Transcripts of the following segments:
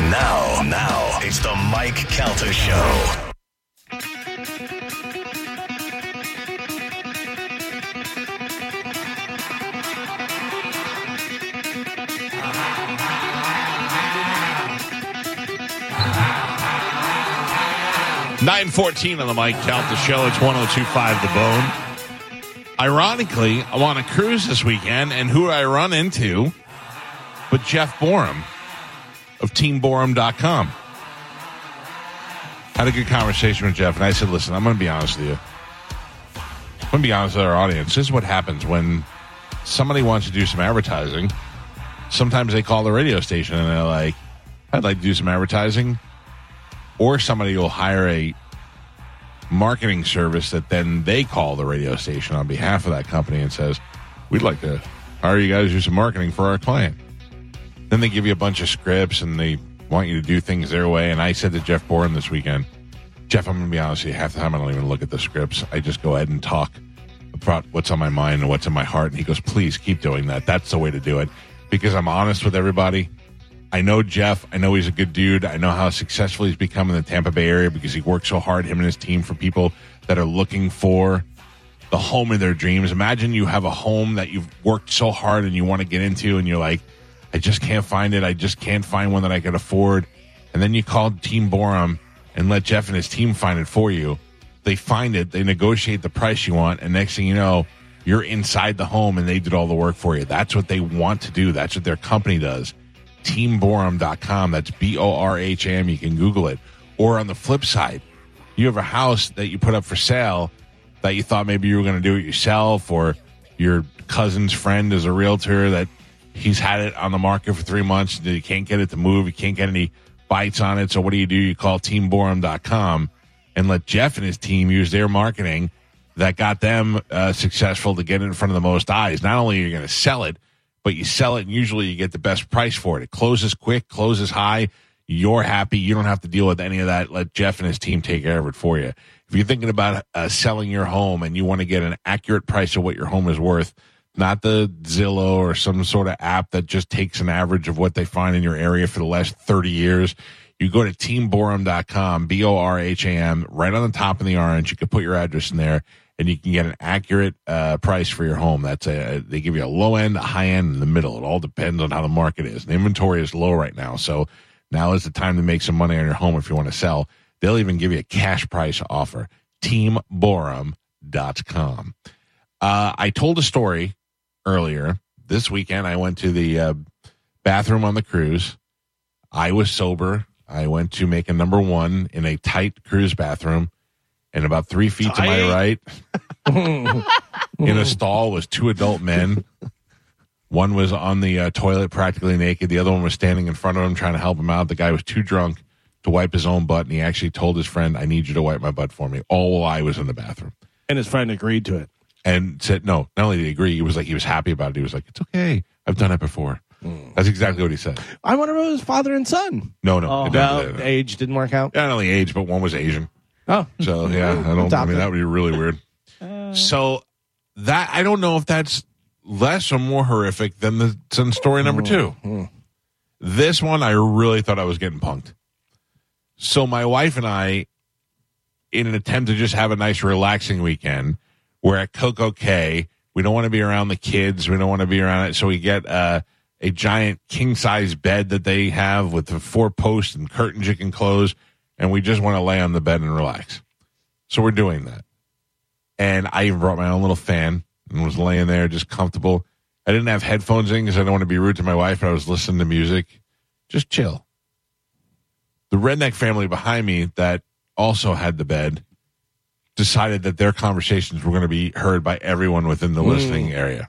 Now, now, it's the Mike Calta Show. Nine fourteen on the Mike the show. It's one zero two five the bone. Ironically, I'm on a cruise this weekend, and who I run into, but Jeff Borum of TeamBorum.com. Had a good conversation with Jeff, and I said, "Listen, I'm going to be honest with you. I'm going to be honest with our audience. This is what happens when somebody wants to do some advertising. Sometimes they call the radio station and they're like, "I'd like to do some advertising." or somebody will hire a marketing service that then they call the radio station on behalf of that company and says, "We'd like to hire you guys to do some marketing for our client." Then they give you a bunch of scripts and they want you to do things their way. And I said to Jeff Borum this weekend, Jeff, I'm going to be honest with you. Half the time I don't even look at the scripts. I just go ahead and talk about what's on my mind and what's in my heart. And he goes, "Please keep doing that. That's the way to do it." Because I'm honest with everybody. I know Jeff. I know he's a good dude. I know how successful he's become in the Tampa Bay area because he works so hard, him and his team, for people that are looking for the home of their dreams. Imagine you have a home that you've worked so hard and you want to get into, and you're like, I just can't find it. I just can't find one that I can afford. And then you call Team Borum and let Jeff and his team find it for you. They find it, they negotiate the price you want, and next thing you know, you're inside the home and they did all the work for you. That's what they want to do. That's what their company does teamborum.com. That's B O R H A M. You can Google it. Or on the flip side, you have a house that you put up for sale that you thought maybe you were going to do it yourself, or your cousin's friend is a realtor that he's had it on the market for three months. He can't get it to move. He can't get any bites on it. So what do you do? You call teamborum.com and let Jeff and his team use their marketing that got them uh, successful to get in front of the most eyes. Not only are you going to sell it, but you sell it and usually you get the best price for it. It closes quick, closes high. You're happy. You don't have to deal with any of that. Let Jeff and his team take care of it for you. If you're thinking about uh, selling your home and you want to get an accurate price of what your home is worth, not the Zillow or some sort of app that just takes an average of what they find in your area for the last 30 years. You go to teamborum.com, B O R H A M, right on the top in the orange. You can put your address in there and you can get an accurate uh, price for your home. That's a they give you a low end, a high end, and the middle. It all depends on how the market is. The inventory is low right now, so now is the time to make some money on your home if you want to sell. They'll even give you a cash price offer. TeamBorum.com. Uh, I told a story earlier this weekend. I went to the uh, bathroom on the cruise. I was sober. I went to make a number one in a tight cruise bathroom and about three feet to my right, in a stall, was two adult men. One was on the uh, toilet, practically naked. The other one was standing in front of him, trying to help him out. The guy was too drunk to wipe his own butt, and he actually told his friend, "I need you to wipe my butt for me." All while I was in the bathroom, And his friend agreed to it. And said, "No." Not only did he agree, he was like, he was happy about it. He was like, "It's okay. I've done it before." Hmm. That's exactly what he said. I wonder if it was father and son. No, no, Oh. No, age didn't work out. not only age, but one was Asian. Oh, So yeah, I don't. I mean, it. that would be really weird. so that I don't know if that's less or more horrific than the than story number hmm, two. Hmm. This one, I really thought I was getting punked. So my wife and I, in an attempt to just have a nice, relaxing weekend, we're at CocoCay. We don't want to be around the kids. We don't want to be around it. So we get uh, a giant king size bed that they have with the four posts and curtains you can close, and we just want to lay on the bed and relax. So we're doing that. And I even brought my own little fan and was laying there just comfortable. I didn't have headphones in because I don't want to be rude to my wife, I was listening to music. Just chill. The redneck family behind me that also had the bed decided that their conversations were going to be heard by everyone within the listening area.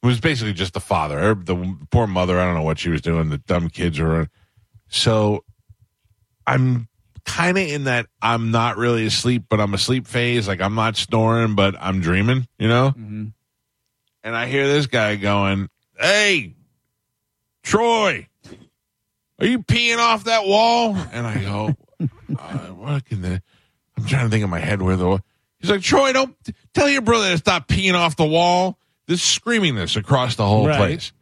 It was basically just the father, the poor mother. I don't know what she was doing. The dumb kids were So I'm kind of in that I'm not really asleep, but I'm asleep phase. Like I'm not snoring, but I'm dreaming, you know? Mhm. And I hear this guy going, Hey, Troy, are you peeing off that wall? And I go, uh, What can the, I'm trying to think in my head where the, he's like, Troy, don't tell your brother to stop peeing off the wall. This screaming this across the whole Right. place.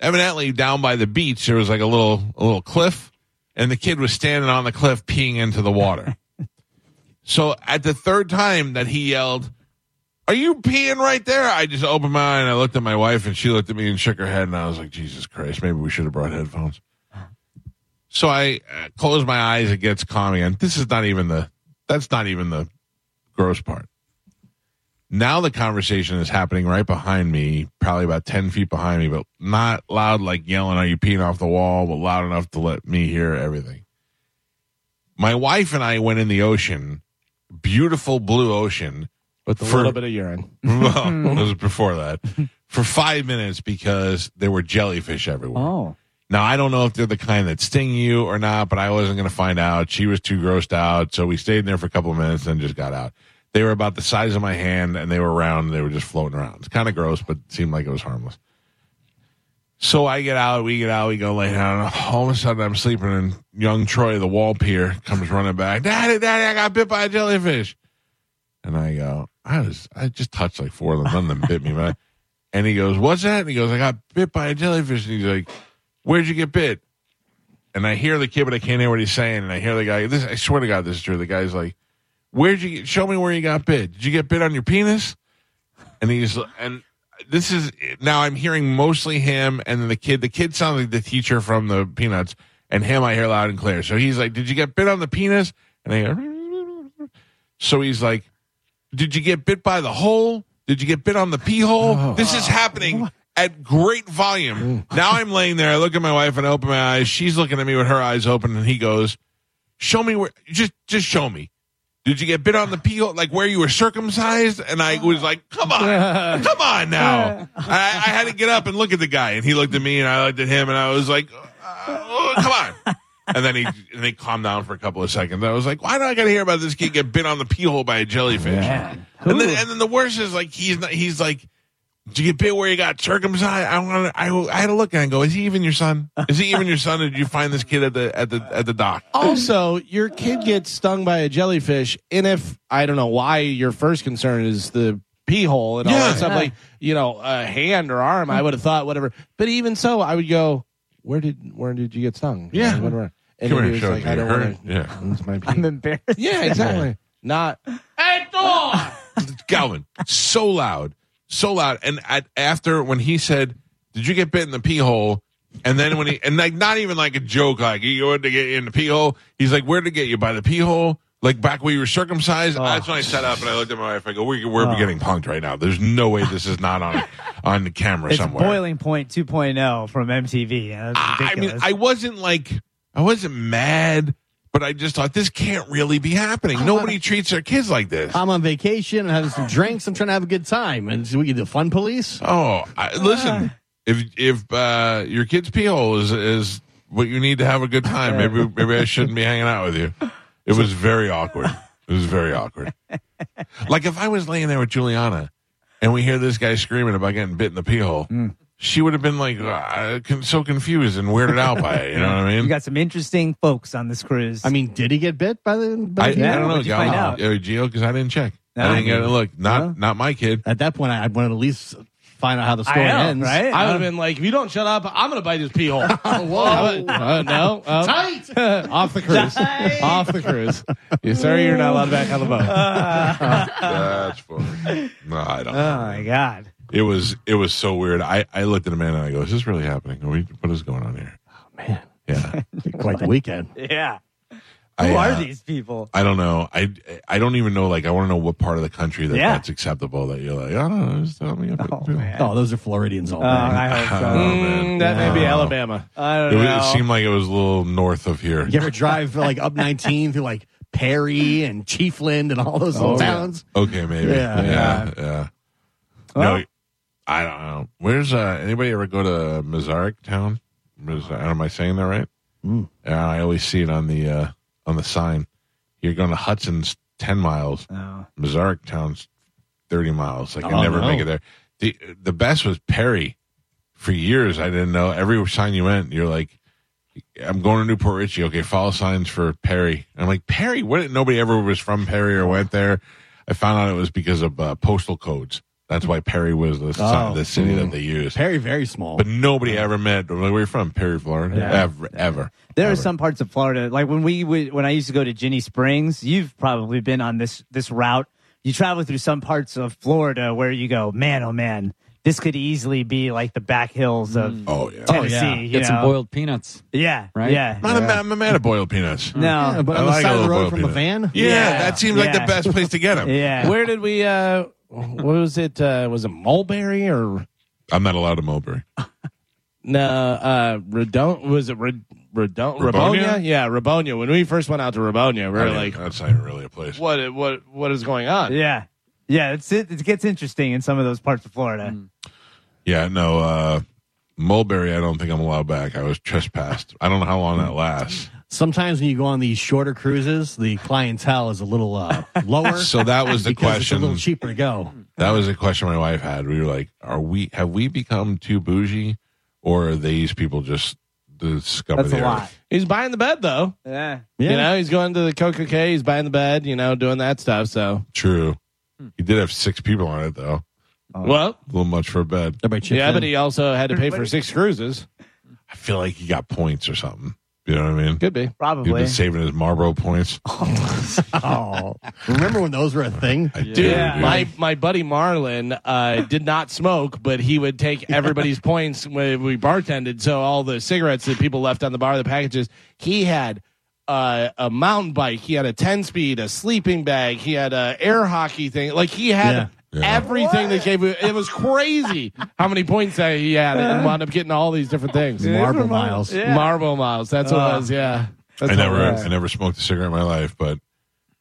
Evidently, down by the beach, there was like a little, a little cliff, and the kid was standing on the cliff peeing into the water. so at the third time that he yelled, are you peeing right there? I just opened my eye and I looked at my wife and she looked at me and shook her head and I was like, Jesus Christ, maybe we should have brought headphones. So I uh, close my eyes. It gets calm again. This is not even the, that's not even the gross part. Now the conversation is happening right behind me, probably about 10 feet behind me, but not loud like yelling, are you peeing off the wall, but loud enough to let me hear everything. My wife and I went in the ocean, beautiful blue ocean, With a For- little bit of urine. well, it was before that. For five minutes because there were jellyfish everywhere. Oh. Now I don't know if they're the kind that sting you or not, but I wasn't going to find out. She was too grossed out, so we stayed in there for a couple of minutes and just got out. They were about the size of my hand and they were round. They were just floating around. It's kind of gross, but seemed like it was harmless. So I get out, we get out, we go lay down. All of a sudden, I'm sleeping, and young Troy, the wall peer, comes running back. Daddy, Daddy, I got bit by a jellyfish. And I go, I was, I just touched like four of them. None of them bit me, but. And he goes, "What's that?" And he goes, "I got bit by a jellyfish." And he's like, "Where'd you get bit?" And I hear the kid, but I can't hear what he's saying. And I hear the guy. This, I swear to God, this is true. The guy's like, "Where'd you get? Show me where you got bit. Did you get bit on your penis?" And he's and this is now I'm hearing mostly him and then the kid. The kid sounds like the teacher from the Peanuts, and him I hear loud and clear. So he's like, "Did you get bit on the penis?" And I go, so he's like, "Did you get bit by the hole? Did you get bit on the pee hole?" Oh. This is happening at great volume. Mm. Now I'm laying there. I look at my wife and I open my eyes. She's looking at me with her eyes open, and he goes, "Show me where. Just, just show me." Did you get bit on the pee hole, like where you were circumcised? And I was like, "Come on, come on now!" I, I had to get up and look at the guy, and he looked at me, and I looked at him, and I was like, oh, "Come on!" And then he and they calmed down for a couple of seconds. I was like, "Why do I got to hear about this kid get bit on the pee hole by a jellyfish?" Man. And then, and then the worst is like he's not, he's like, "Did you get bit where you got circumcised?" I want I, I had to look at him and go, "Is he even your son? Is he even your son? Or did you find this kid at the at the at the dock?" Also, your kid gets stung by a jellyfish, and if I don't know why your first concern is the pee hole and all Yeah. that stuff, like you know, a hand or arm, I would have thought whatever. But even so, I would go, "Where did where did you get stung?" Yeah. Whatever. And Come he here, was show it like, to "I you. don't Hurt? want to." Yeah. It's my pee. I'm embarrassed. yeah, exactly. Not. Galvin, so loud, so loud. And at, after when he said, "Did you get bit in the pee hole?" And then when he and like not even like a joke, like you wanted to get in the pee hole. He's like, "Where'd it get you by the pee hole?" Like back where you were circumcised. Oh. That's when I sat up and I looked at my wife. I go, "We're, we're oh. getting punked right now. There's no way this is not on on the camera It's somewhere." Boiling Point 2.0 from MTV. I mean. I wasn't like, I wasn't mad, but I just thought this can't really be happening. Nobody treats their kids like this. I'm on vacation, I'm having some drinks. I'm trying to have a good time. And so we get the fun police. Oh, I, listen, if if uh, your kid's pee hole is is what you need to have a good time, maybe maybe I shouldn't be hanging out with you. It was very awkward. It was very awkward. Like if I was laying there with Juliana and we hear this guy screaming about getting bit in the pee hole, she would have been like uh, so confused and weirded out by it. You know what I mean? you got some interesting folks on this cruise. I mean, did he get bit by the? By I, the Yeah, I don't know, what'd you find out? uh, Gio, because I didn't check. No. I didn't get a look. Not No? not my kid. At that point, I, I wanted to at least find out how the story know, ends. right? I would have been like, if you don't shut up, I'm going to bite his pee hole. Whoa. Uh, no. Uh, Tight. off the cruise. off the cruise. You, sir, you're not allowed back on the boat. That's funny. No, I don't. oh my god. It was it was so weird. I, I looked at a man and I go, "Is this really happening? Are we, what is going on here?" Oh man, Yeah, quite the weekend. Yeah. I, Who uh, are these people? I don't know. I I don't even know. Like, I want to know what part of the country that Yeah. that's acceptable. That you're like, I don't know. Just tell me. Oh, man. Oh, those are Floridians all Oh, day. I hope so. Oh, man. Mm, that may be Alabama. I It, don't was, know. it seemed like it was a little north of here. you ever drive like up 19 through like Perry and Chiefland and all those little Oh, yeah. towns? Okay, maybe. Yeah. yeah, yeah. Well- no, I don't know. Where's uh, anybody ever go to Masaryktown? Maz- am I saying that right? Yeah, I always see it on the uh, on the sign. You're going to Hudson's ten miles. Oh. Masaryktown's thirty miles. Like I Oh, never no. make it there. The the best was Perry. For years, I didn't know. Every sign you went, you're like, "I'm going to New Port Richey." Okay, follow signs for Perry. I'm like Perry. What? Nobody ever was from Perry or went there. I found out it was because of uh, postal codes. That's why Perry was the, si- Oh. the city that they used. Perry, very small. But nobody ever met. Like, where are you from? Perry, Florida. Yeah. Ever, ever. There are some parts of Florida, like when we would, when I used to go to Ginnie Springs. You've probably been on this this route. You travel through some parts of Florida where you go, man, oh man, this could easily be like the back hills of Oh yeah. Tennessee. yeah. you Get some boiled peanuts. Yeah, right? Yeah, I'm, not a, I'm a man of boiled peanuts. no, Yeah, but I on the like side of the road boiled from a van. Yeah, Yeah. that seems like the best place to get them. yeah. Where did we? uh What was it? uh Was it Mulberry or I'm not allowed to Mulberry. no? uh Redon Was it Red? Redon- Rabonia? Rabonia? Yeah, Rabonia. When we first went out to Rabonia, we I were mean, like, that's not even really a place. "What? What? What is going on?" yeah, yeah. It's it, it gets interesting in some of those parts of Florida. Yeah, no, uh, Mulberry, I don't think I'm allowed back. I was trespassed. I don't know how long that lasts. Sometimes when you go on these shorter cruises, the clientele is a little uh, lower. So that was the question. It's a little cheaper to go. That was the question my wife had. We were like, "Are we? Have we become too bougie, or are these people just the scum That's of the a lot. earth?" He's buying the bed though. Yeah, Yeah. You know, he's going to the CocoCay. He's buying the bed. You know, doing that stuff. So, True. He did have six people on it though. well, A little much for a bed. Everybody chips yeah, in. but he also had to pay for six cruises. I feel like he got points or something. You know what I mean? Could be. He's probably. been saving his Marlboro points. Oh, remember when those were a thing? I do. Dude, Yeah. my my buddy Marlon uh, did not smoke, but he would take everybody's points when we bartended. So all the cigarettes that people left on the bar, the packages, he had uh, a mountain bike, he had a ten speed, a sleeping bag, he had a air hockey thing. Like he had Yeah. Yeah. everything that gave. It was crazy how many points that he had, and wound up getting all these different things. Marble miles. Yeah. Marble miles. That's what it was. Yeah. That's I never. I never smoked a cigarette in my life, but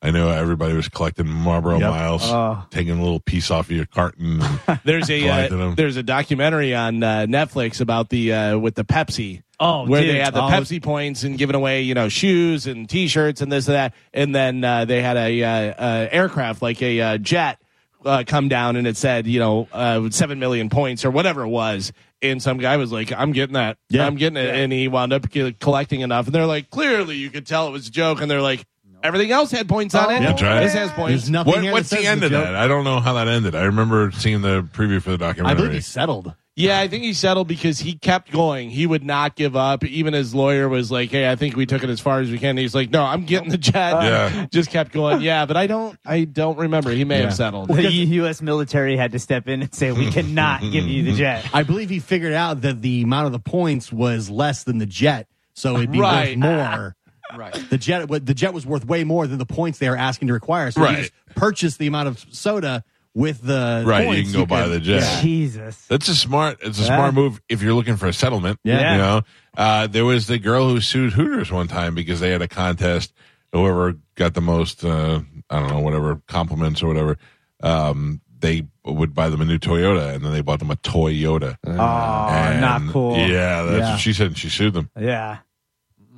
I know everybody was collecting Marlboro Yep. miles, Oh. taking a little piece off of your carton. There's a uh, there's a documentary on uh, Netflix about the uh, with the Pepsi. Oh, where dude. they had the Oh. Pepsi points and giving away, you know, shoes and T-shirts and this and that, and then uh, they had a uh, uh, aircraft like a uh, jet uh, come down and it said, you know, uh, seven million points or whatever it was, and some guy was like, "I'm getting that, Yeah. I'm getting it," and he wound up collecting enough, and they're like, clearly you could tell it was a joke, and they're like, everything else had points on it. That's right. This has points. There's nothing what, here what's the end of that? I don't know how that ended. I remember seeing the preview for the documentary. I documentary. believe he settled. Yeah, I think he settled because he kept going. He would not give up. Even his lawyer was like, "Hey, I think we took it as far as we can." And He's like, "No, I'm getting the jet." Yeah. just kept going. Yeah, but I don't. I don't remember. He may Yeah. have settled. The U.S. military had to step in and say, "We cannot give you the jet." I believe he figured out that the amount of the points was less than the jet, so it'd be Right. worth more. Right. The jet, the jet was worth way more than the points they are asking to require. So Right. he just purchased the amount of soda with the Right, you can go buy could- the jet. Jesus. That's a smart. It's a Yeah. smart move if you're looking for a settlement. Yeah. you know. Uh, there was the girl who sued Hooters one time because they had a contest. Whoever got the most, uh, I don't know, whatever compliments or whatever, um, they would buy them a new Toyota, and then they bought them a Toyota. Oh, And, not cool. Yeah, that's Yeah. what she said. and She sued them. Yeah.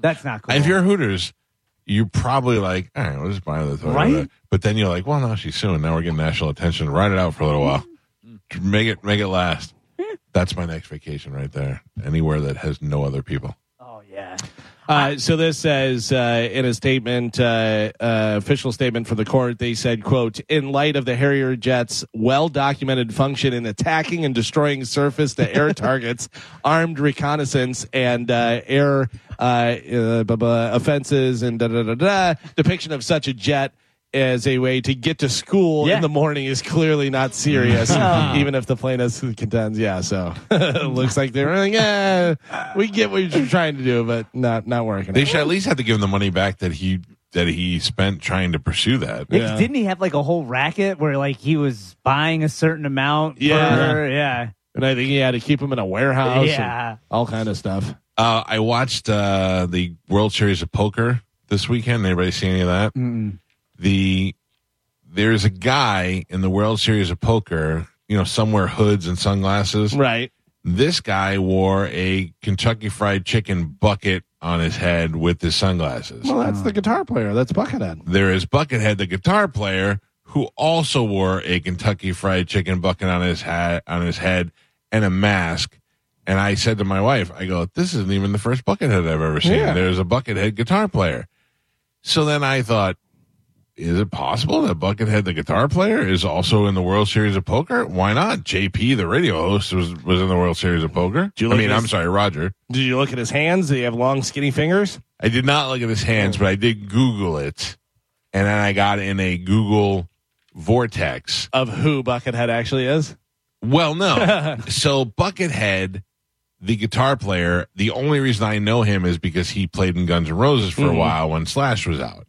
That's not cool. If you're Hooters, you're probably like, all right, we'll just buy the Toyota. Right? But then you're like, well, no, she's suing. Now we're getting national attention. Ride it out for a little while. Make it, make it last. That's my next vacation right there. Anywhere that has no other people. oh yeah. Uh, so this says uh, in a statement, uh, uh, official statement for the court, they said, "quote In light of the Harrier jet's well-documented function in attacking and destroying surface-to-air targets, armed reconnaissance, and uh, air uh, uh, blah, blah, offenses, and da da da da, depiction of such a jet." As a way to get to school Yeah. in the morning is clearly not serious, even if the plaintiff contends. Yeah, so it looks like they're like, yeah, we get what you're trying to do, but not not working. They should at least have to give him the money back that he that he spent trying to pursue that. Yeah, 'cause Yeah. Didn't he have like a whole racket where like he was buying a certain amount? Yeah. per- yeah. And I think he had to keep him in a warehouse. Yeah. and all kind of stuff. Uh, I watched uh, the World Series of Poker this weekend. Anybody see any of that? The there's a guy in the World Series of Poker. You know, somewhere hoods and sunglasses. Right. This guy wore a Kentucky Fried Chicken bucket on his head with his sunglasses. Well, that's the guitar player. That's Buckethead. There is Buckethead, the guitar player, who also wore a Kentucky Fried Chicken bucket on his hat on his head and a mask. And I said to my wife, I go, this isn't even the first Buckethead I've ever seen. Yeah. There's a Buckethead guitar player. So then I thought, is it possible that Buckethead, the guitar player, is also in the World Series of Poker? Why not? JP, the radio host, was was in the World Series of Poker. I mean, at I'm sorry, Roger. Did you look at his hands? Did he have long, skinny fingers? I did not look at his hands, but I did Google it, and then I got in a Google vortex. Of who Buckethead actually is? Well, no. so Buckethead, the guitar player, the only reason I know him is because he played in Guns N' Roses for a mm-hmm. while when Slash was out,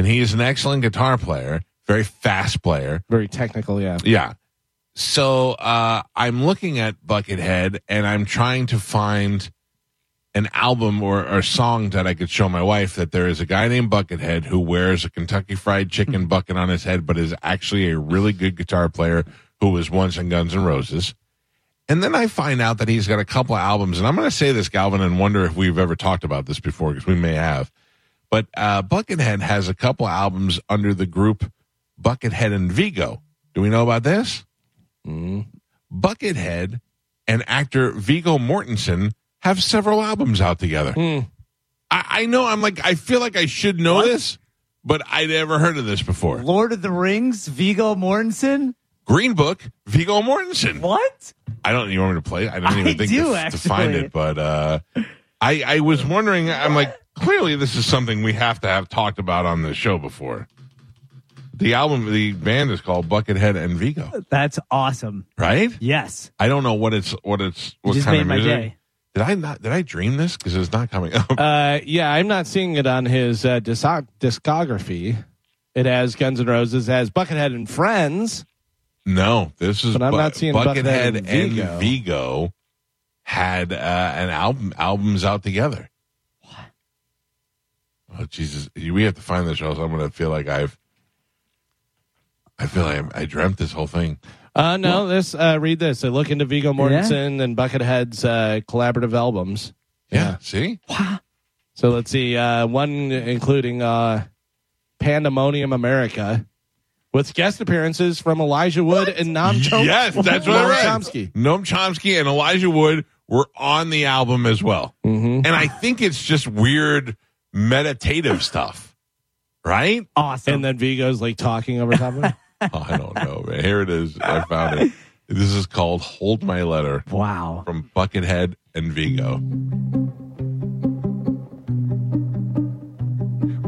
and he is an excellent guitar player, very fast player. Very technical, yeah. Yeah. So uh, I'm looking at Buckethead and I'm trying to find an album or, or song that I could show my wife that there is a guy named Buckethead who wears a Kentucky Fried Chicken bucket on his head, but is actually a really good guitar player who was once in Guns N' Roses. And then I find out that he's got a couple of albums, and I'm going to say this, Galvin, and wonder if we've ever talked about this before because we may have. But uh, Buckethead has a couple albums under the group Buckethead and Viggo. Do we know about this? Buckethead and actor Viggo Mortensen have several albums out together. I, I know. I'm like, I feel like I should know this, but I never heard of this before. Lord of the Rings, Viggo Mortensen. Green Book, Viggo Mortensen. What? I don't. You want me to play? it? I don't I even think do, to, to find it, but uh, I I was wondering. I'm like, clearly this is something we have to have talked about on the show before. The album, the band is called Buckethead and Viggo, That's awesome. right? Yes. I don't know what it's what it's what just kind made of my music. day. Did I not? Did I dream this? Because it's not coming up. Uh, yeah, I'm not seeing it on his uh, discog- discography. It has Guns N' Roses, it has Buckethead and Friends. no, this is. But I'm Bu- not seeing Buckethead, Buckethead and and Viggo. Viggo. had uh, an album albums out together. Oh Jesus! We have to find this, or else I'm going to feel like I've. I feel like I dreamt this whole thing. Uh, no, this uh, read this. I look into Viggo Mortensen and Buckethead's uh, collaborative albums. Yeah. See. Wow. So let's see. Uh, one including uh, Pandemonium America, with guest appearances from Elijah Wood and Noam Chomsky. yes, that's what I Noam read. Chomsky. Noam Chomsky and Elijah Wood were on the album as well, Mm-hmm. and I think it's just weird meditative stuff, right? Awesome. And then Viggo's like talking over top of it. Oh, I don't know, man. Here it is. I found it. This is called "Hold My Letter" wow. from Buckethead and Viggo.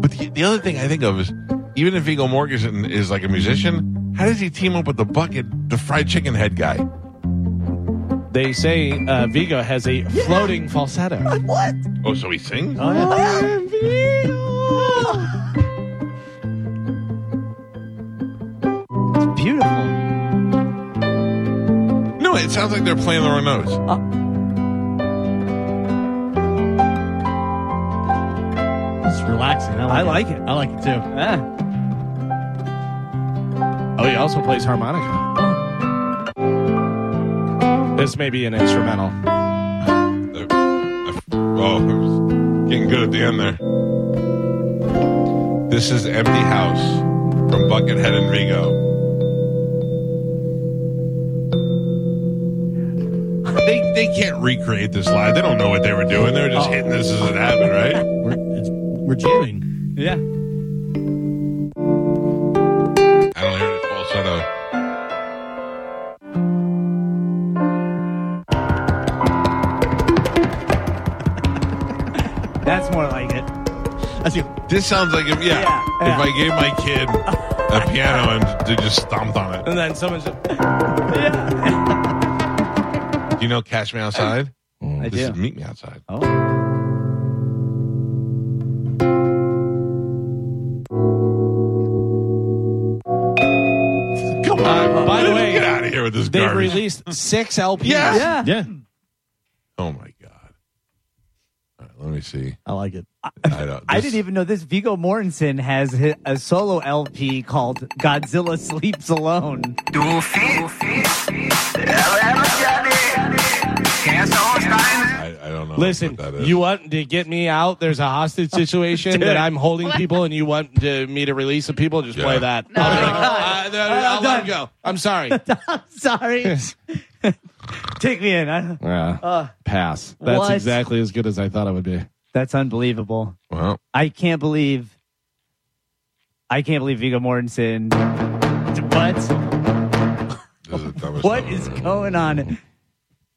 But the, the other thing I think of is, even if Viggo Mortensen is like a musician, how does he team up with the bucket, the fried chicken head guy? They say uh, Viggo has a floating falsetto. What? Oh, so he sings? Oh, yeah. It's beautiful. No, it sounds like they're playing the wrong notes. It's relaxing. I like, I it. like it. I like it too. Yeah. Oh, he also plays harmonica. This may be an instrumental. Uh, Oh, I was getting good at the end there. This is Empty House from Buckethead and Viggo. They, they can't recreate this live. They don't know what they were doing. They were just oh. hitting this as it happened, right? We're, it's, we're jamming. Yeah. This sounds like if yeah, Yeah, yeah. if I gave my kid a piano and they just stomped on it. And then someone's just, Do you know "Catch Me Outside"? Mm. I this do. is "Meet Me Outside." Oh. Come on, by the way, get out of here with this they've garbage. released six LPs. Yeah. Yeah. Yeah, Oh my god! All right, let me see. I like it. I don't. I didn't even know this. Viggo Mortensen has hi- a solo LP called Godzilla Sleeps Alone. I, I don't know. Listen, what that is. you want to get me out? There's a hostage situation that I'm holding people, and you want to, me to release the people? Just Yeah. play that. No. I'll, uh, no, I'll let him go. I'm sorry. Sorry. Take me in. I, Yeah. uh, Pass. That's What? exactly as good as I thought it would be. That's unbelievable. well, I can't believe. I can't believe Viggo Mortensen. What? this is the dumbest What is going on?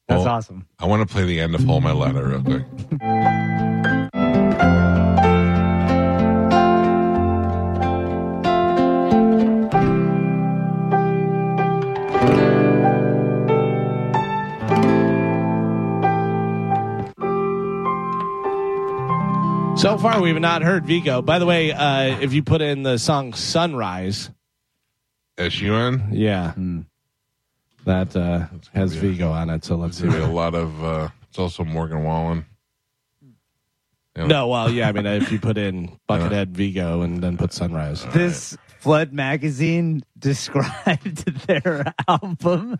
That's Well, awesome. I want to play the end of Hold My Ladder real quick. So far, we've not heard Viggo. By the way, uh, if you put in the song Sunrise, S U N. yeah, that uh, has be a- Viggo on it. So let's see. A lot of. Uh, it's also Morgan Wallen. Yeah. No, well, yeah, I mean, if you put in Buckethead Viggo and then put Sunrise. This Flood magazine described their album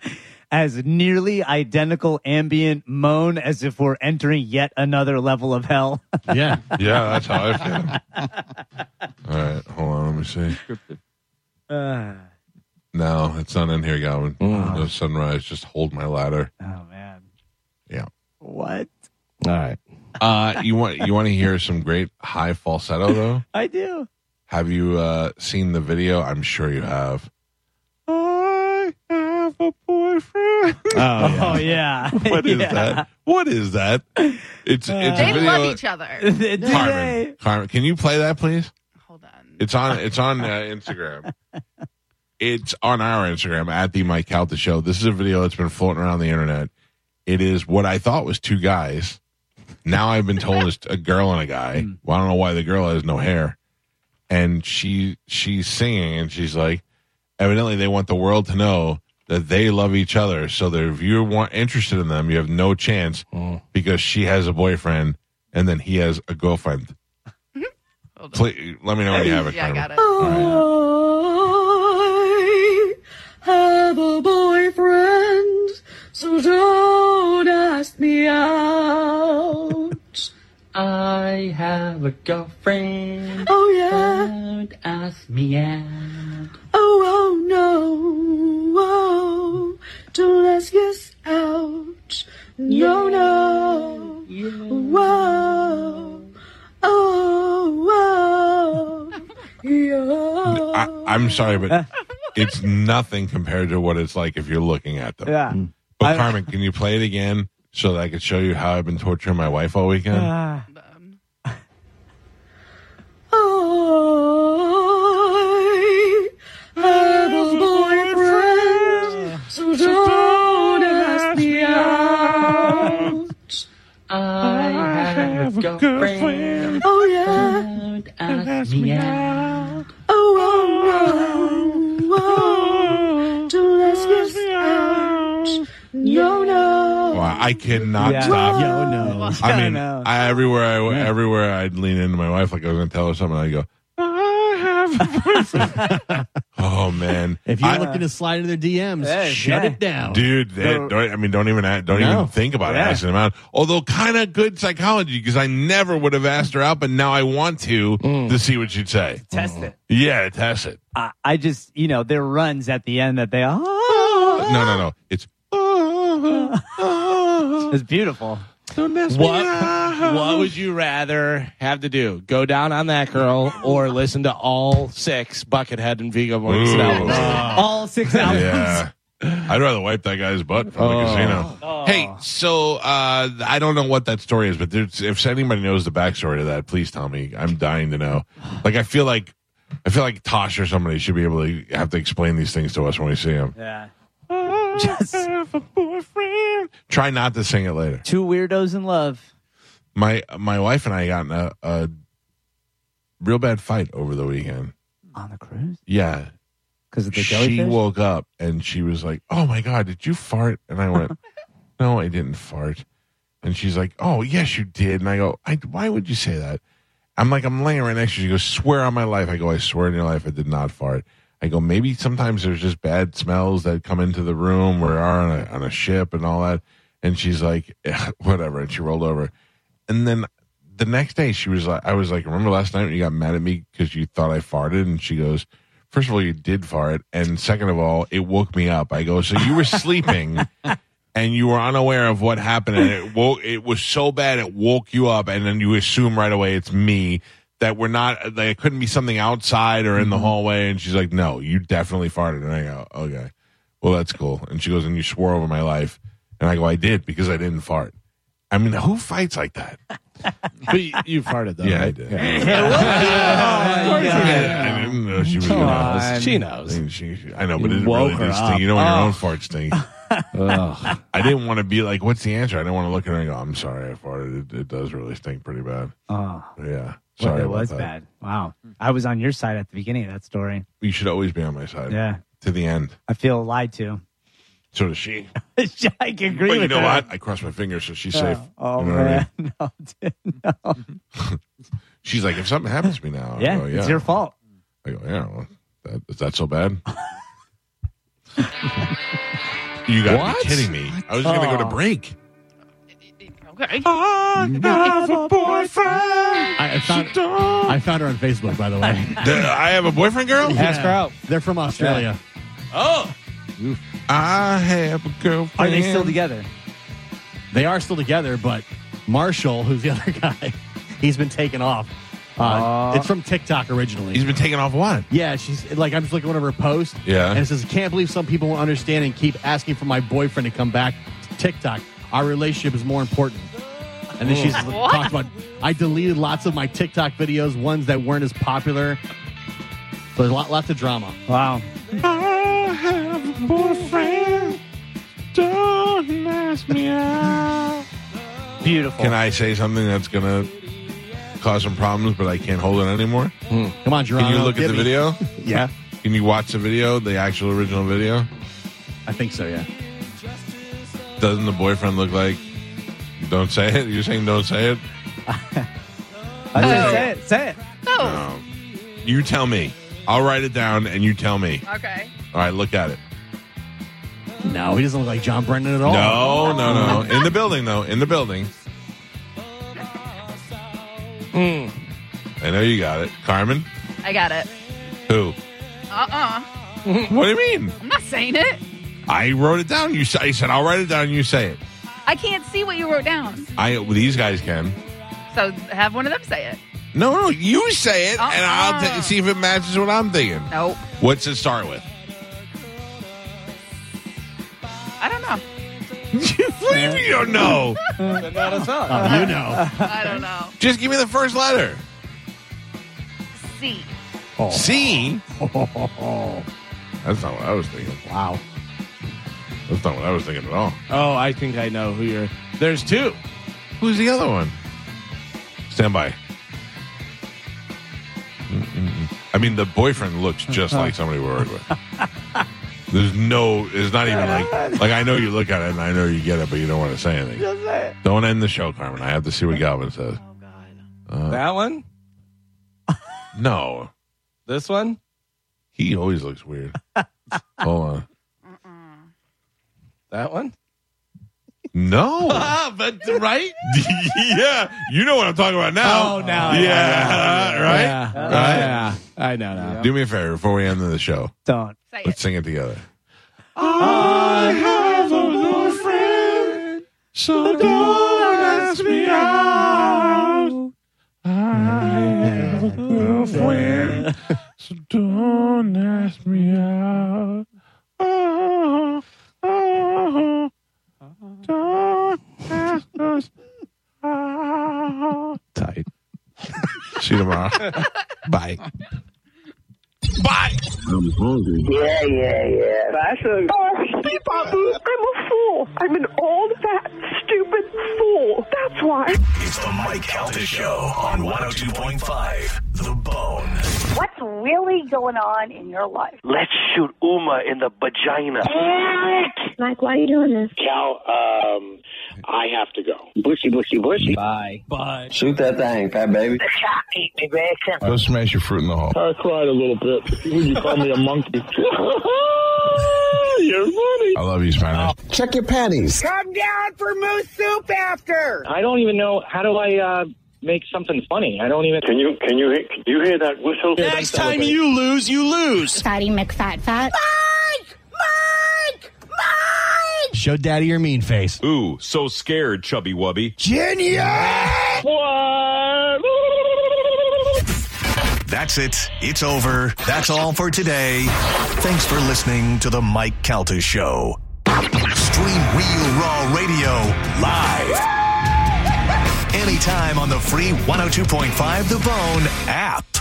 as nearly identical ambient moan as if we're entering yet another level of hell. Yeah. Yeah, that's how I feel. All right, hold on. Let me see. Uh, No, it's not in here, Galvin. Mm. No sunrise. Just hold my ladder. oh man. Yeah. What? All right. Uh, you want you want to hear some great high falsetto though? I do. Have you uh, seen the video? I'm sure you have. I have a boyfriend. Oh, yeah. Oh yeah. What is Yeah. that? What is that? It's it's a They video. love each other. Do Carmen, they? Carmen, can you play that, please? Hold on. It's on. It's on uh, Instagram. It's on our Instagram at the Mike Calta Show. This is a video that's been floating around the internet. It is what I thought was two guys. Now I've been told it's a girl and a guy. Well, I don't know why the girl has no hair, and she she's singing and she's like, evidently they want the world to know that they love each other. So that if you're want, interested in them, you have no chance mm. because she has a boyfriend and then he has a girlfriend. Hold on. Please, let me know when you have it. Yeah, I got it. I have a boyfriend, so don't ask me out. I have a girlfriend. Oh yeah, Don't ask me out. oh oh no, oh, don't ask us out. No no, whoa, oh whoa, yeah. I, I'm sorry, but it's nothing compared to what it's like if you're looking at them. Yeah. But I- Carmen, can you play it again so that I could show you how I've been torturing my wife all weekend? Ah. I have a boyfriend, so don't ask me out. I have a girlfriend. Oh yeah, Don't ask me out. oh oh no, oh, don't ask us out. No no, Wow, I cannot Yeah. stop. Yo, no. I mean, no. I, everywhere I went, everywhere I'd lean into my wife like I was going to tell her something. I'd go, I have oh man, If you're I- looking to slide into their DMs, Hey, shut yeah. it down. Dude, that, So- don't, I mean, don't even act- don't No. even think about Yeah. asking them out. Although, kind of good psychology because I never would have asked her out, but now I want to mm. to see what she'd say. Test it. Mm-hmm. Yeah, test it. I, I just, you know, there runs at the end that they. Oh, No, no, no. It's. Ah, ah, it's beautiful. What What would you rather have to do? Go down on that girl or listen to all six Buckethead and Viggo Mortensen albums? All six albums. Yeah. I'd rather wipe that guy's butt from the Oh. casino. Hey, so uh, I don't know what that story is, but there's, if anybody knows the backstory to that, please tell me. I'm dying to know. Like, I feel like I feel like Tosh or somebody should be able to have to explain these things to us when we see him. Yeah. Just have a boyfriend. Try not to sing it later. Two weirdos in love. My my wife and I got in a, a real bad fight over the weekend. On the cruise? Yeah, Because of the she woke up and she was like, "Oh my god, did you fart?" And I went, "No, I didn't fart." And she's like, "Oh yes, you did." And I go, I, "Why would you say that?" I'm like, I'm laying right next to you. She goes, "Swear on my life." I go, "I swear on your life, I did not fart." I go, "Maybe sometimes there's just bad smells that come into the room or are on a, on a ship and all that." And she's like, whatever. And she rolled over. And then the next day she was like, I was like, remember last night when you got mad at me because you thought I farted? And she goes, first of all, you did fart. And second of all, it woke me up. I go, so you were sleeping and you were unaware of what happened. And it woke, it was so bad it woke you up. And then you assume right away it's me. That we're not, like, it couldn't be something outside or in the mm-hmm. hallway. And she's like, no, you definitely farted. And I go, okay, well, that's cool. And she goes, and you swore over my life. And I go, I did because I didn't fart. I mean, who fights like that? But you, you farted though. Yeah, I right? did. Yeah. Oh, I didn't know she was Come gonna. on. She I, knows. mean, she, I know, but You it really her did stink. up. You know when your Oh. own fart stink. I didn't want to be like, "What's the answer?" I didn't want to look at her and go, "I'm sorry, I farted. It, it does really stink pretty bad." Oh, Yeah, well, sorry it was that. bad. Wow. I was on your side at the beginning of that story. You should always be on my side. Yeah. to the end. I feel lied to. So does she. I can agree But you with know her. what? I cross my fingers so she's oh, safe. Oh, You know what I mean? man. No, dude, no. She's like, if something happens to me now, Yeah, go, yeah. it's your fault. I go, yeah. Well, that, is that so bad? you got to What? be kidding me! I was going to go to Oh. break. Okay. I, I found I found her on Facebook, by the way. The- I have a boyfriend, girl. Ask her out. They're from Australia. Oh. I have a girlfriend. Are they still together? They are still together, but Marshall, who's the other guy, he's been taken off. Uh, Aw. it's from TikTok originally. He's been taken off what? yeah, she's like, I'm just looking at one of her posts. Yeah. And it says, Can't believe some people won't understand and keep asking for my boyfriend to come back to TikTok. Our relationship is more important. And then she's What? talked about, I deleted lots of my TikTok videos, ones that weren't as popular. So there's a lot, lots of drama. Wow. I have a boyfriend. Don't ask me out. Beautiful. Can I say something that's going to cause some problems, but I can't hold it anymore? Hmm. Come on, Geronimo. Can you look at get the me. video? Yeah, Can you watch the video, the actual original video? I think so, yeah. Doesn't the boyfriend look like? Don't say it. You're saying don't say it. I said, say it. Say it. No. No. You tell me. I'll write it down, and you tell me. Okay. All right, look at it. No, he doesn't look like John Brennan at all. No, no, no. In the building, though. In the building. Hmm. I know you got it, Carmen. I got it. Who? Uh-uh. What do you mean? I'm not saying it. I wrote it down. You I said I'll write it down. You say it. I can't see what you wrote down. I well, these guys can. So have one of them say it. No, no, you say it, and I'll Uh-uh. see if it matches what I'm thinking. Nope. What's it start with? I don't know. what do you mean you don't know? Oh, you know. I don't know. Just give me the first letter. C. Oh. C. That's not what I was thinking. Wow. That's not what I was thinking at all. Oh, I think I know who you're. There's two. Who's the other one? Stand by. Mm-mm-mm. I mean, the boyfriend looks just like somebody we're working with. There's no, it's not even like, like I know you look at it and I know you get it, but you don't want to say anything. Don't end the show, Carmen. I have to see what Galvin says. Oh God. Uh, that one. No, This one. he always looks weird. Hold on. That one. No. Ah, but right. yeah, you know what I'm talking about now. Oh, now I Yeah, right? Yeah. Right? Yeah. I know now. Do me a favor before we end the show. Don't. Say Let's it. sing it together. I have a boyfriend, so don't ask me out. I have a girlfriend, so don't ask me out. Oh, don't ask us out. Tight. See you tomorrow. Bye. Bye. I'm hungry. Yeah, yeah, yeah. That's a. Oh, Steve Babu, I'm a fool. I'm an old, fat, stupid fool. That's why. It's the Mike Calta Show on 102.5 The Bone. What's really going on in your life? Let's shoot Uma in the vagina. Mike, why are you doing this? Cal, um, I have to go. Bushy, bushy, bushy. Bye. Bye. Shoot that thing, fat baby. Shot eat me, Grayson. Go smash your fruit in the hall. I cried a little bit. You call me a monkey. You're funny. I love you, Spanish. Check your panties. Come down for moose soup after. I don't even know how do I uh, make something funny. I don't even. Can you can you can you hear that whistle? Next time you lose, you lose. Fatty McFat Fat. Show daddy your mean face. Ooh, so scared, chubby wubby. Genius! That's it. It's over. That's all for today. Thanks for listening to the Mike Calta Show. Stream Real Raw Radio live. Anytime on the free 102.5 The Bone app.